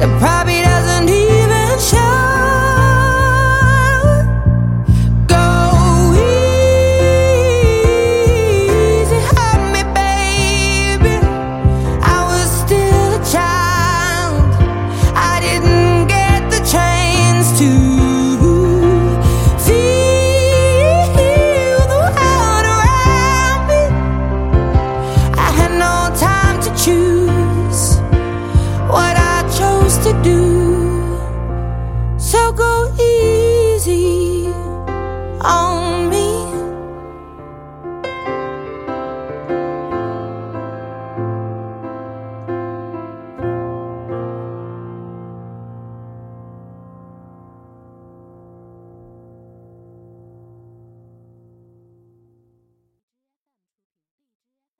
the power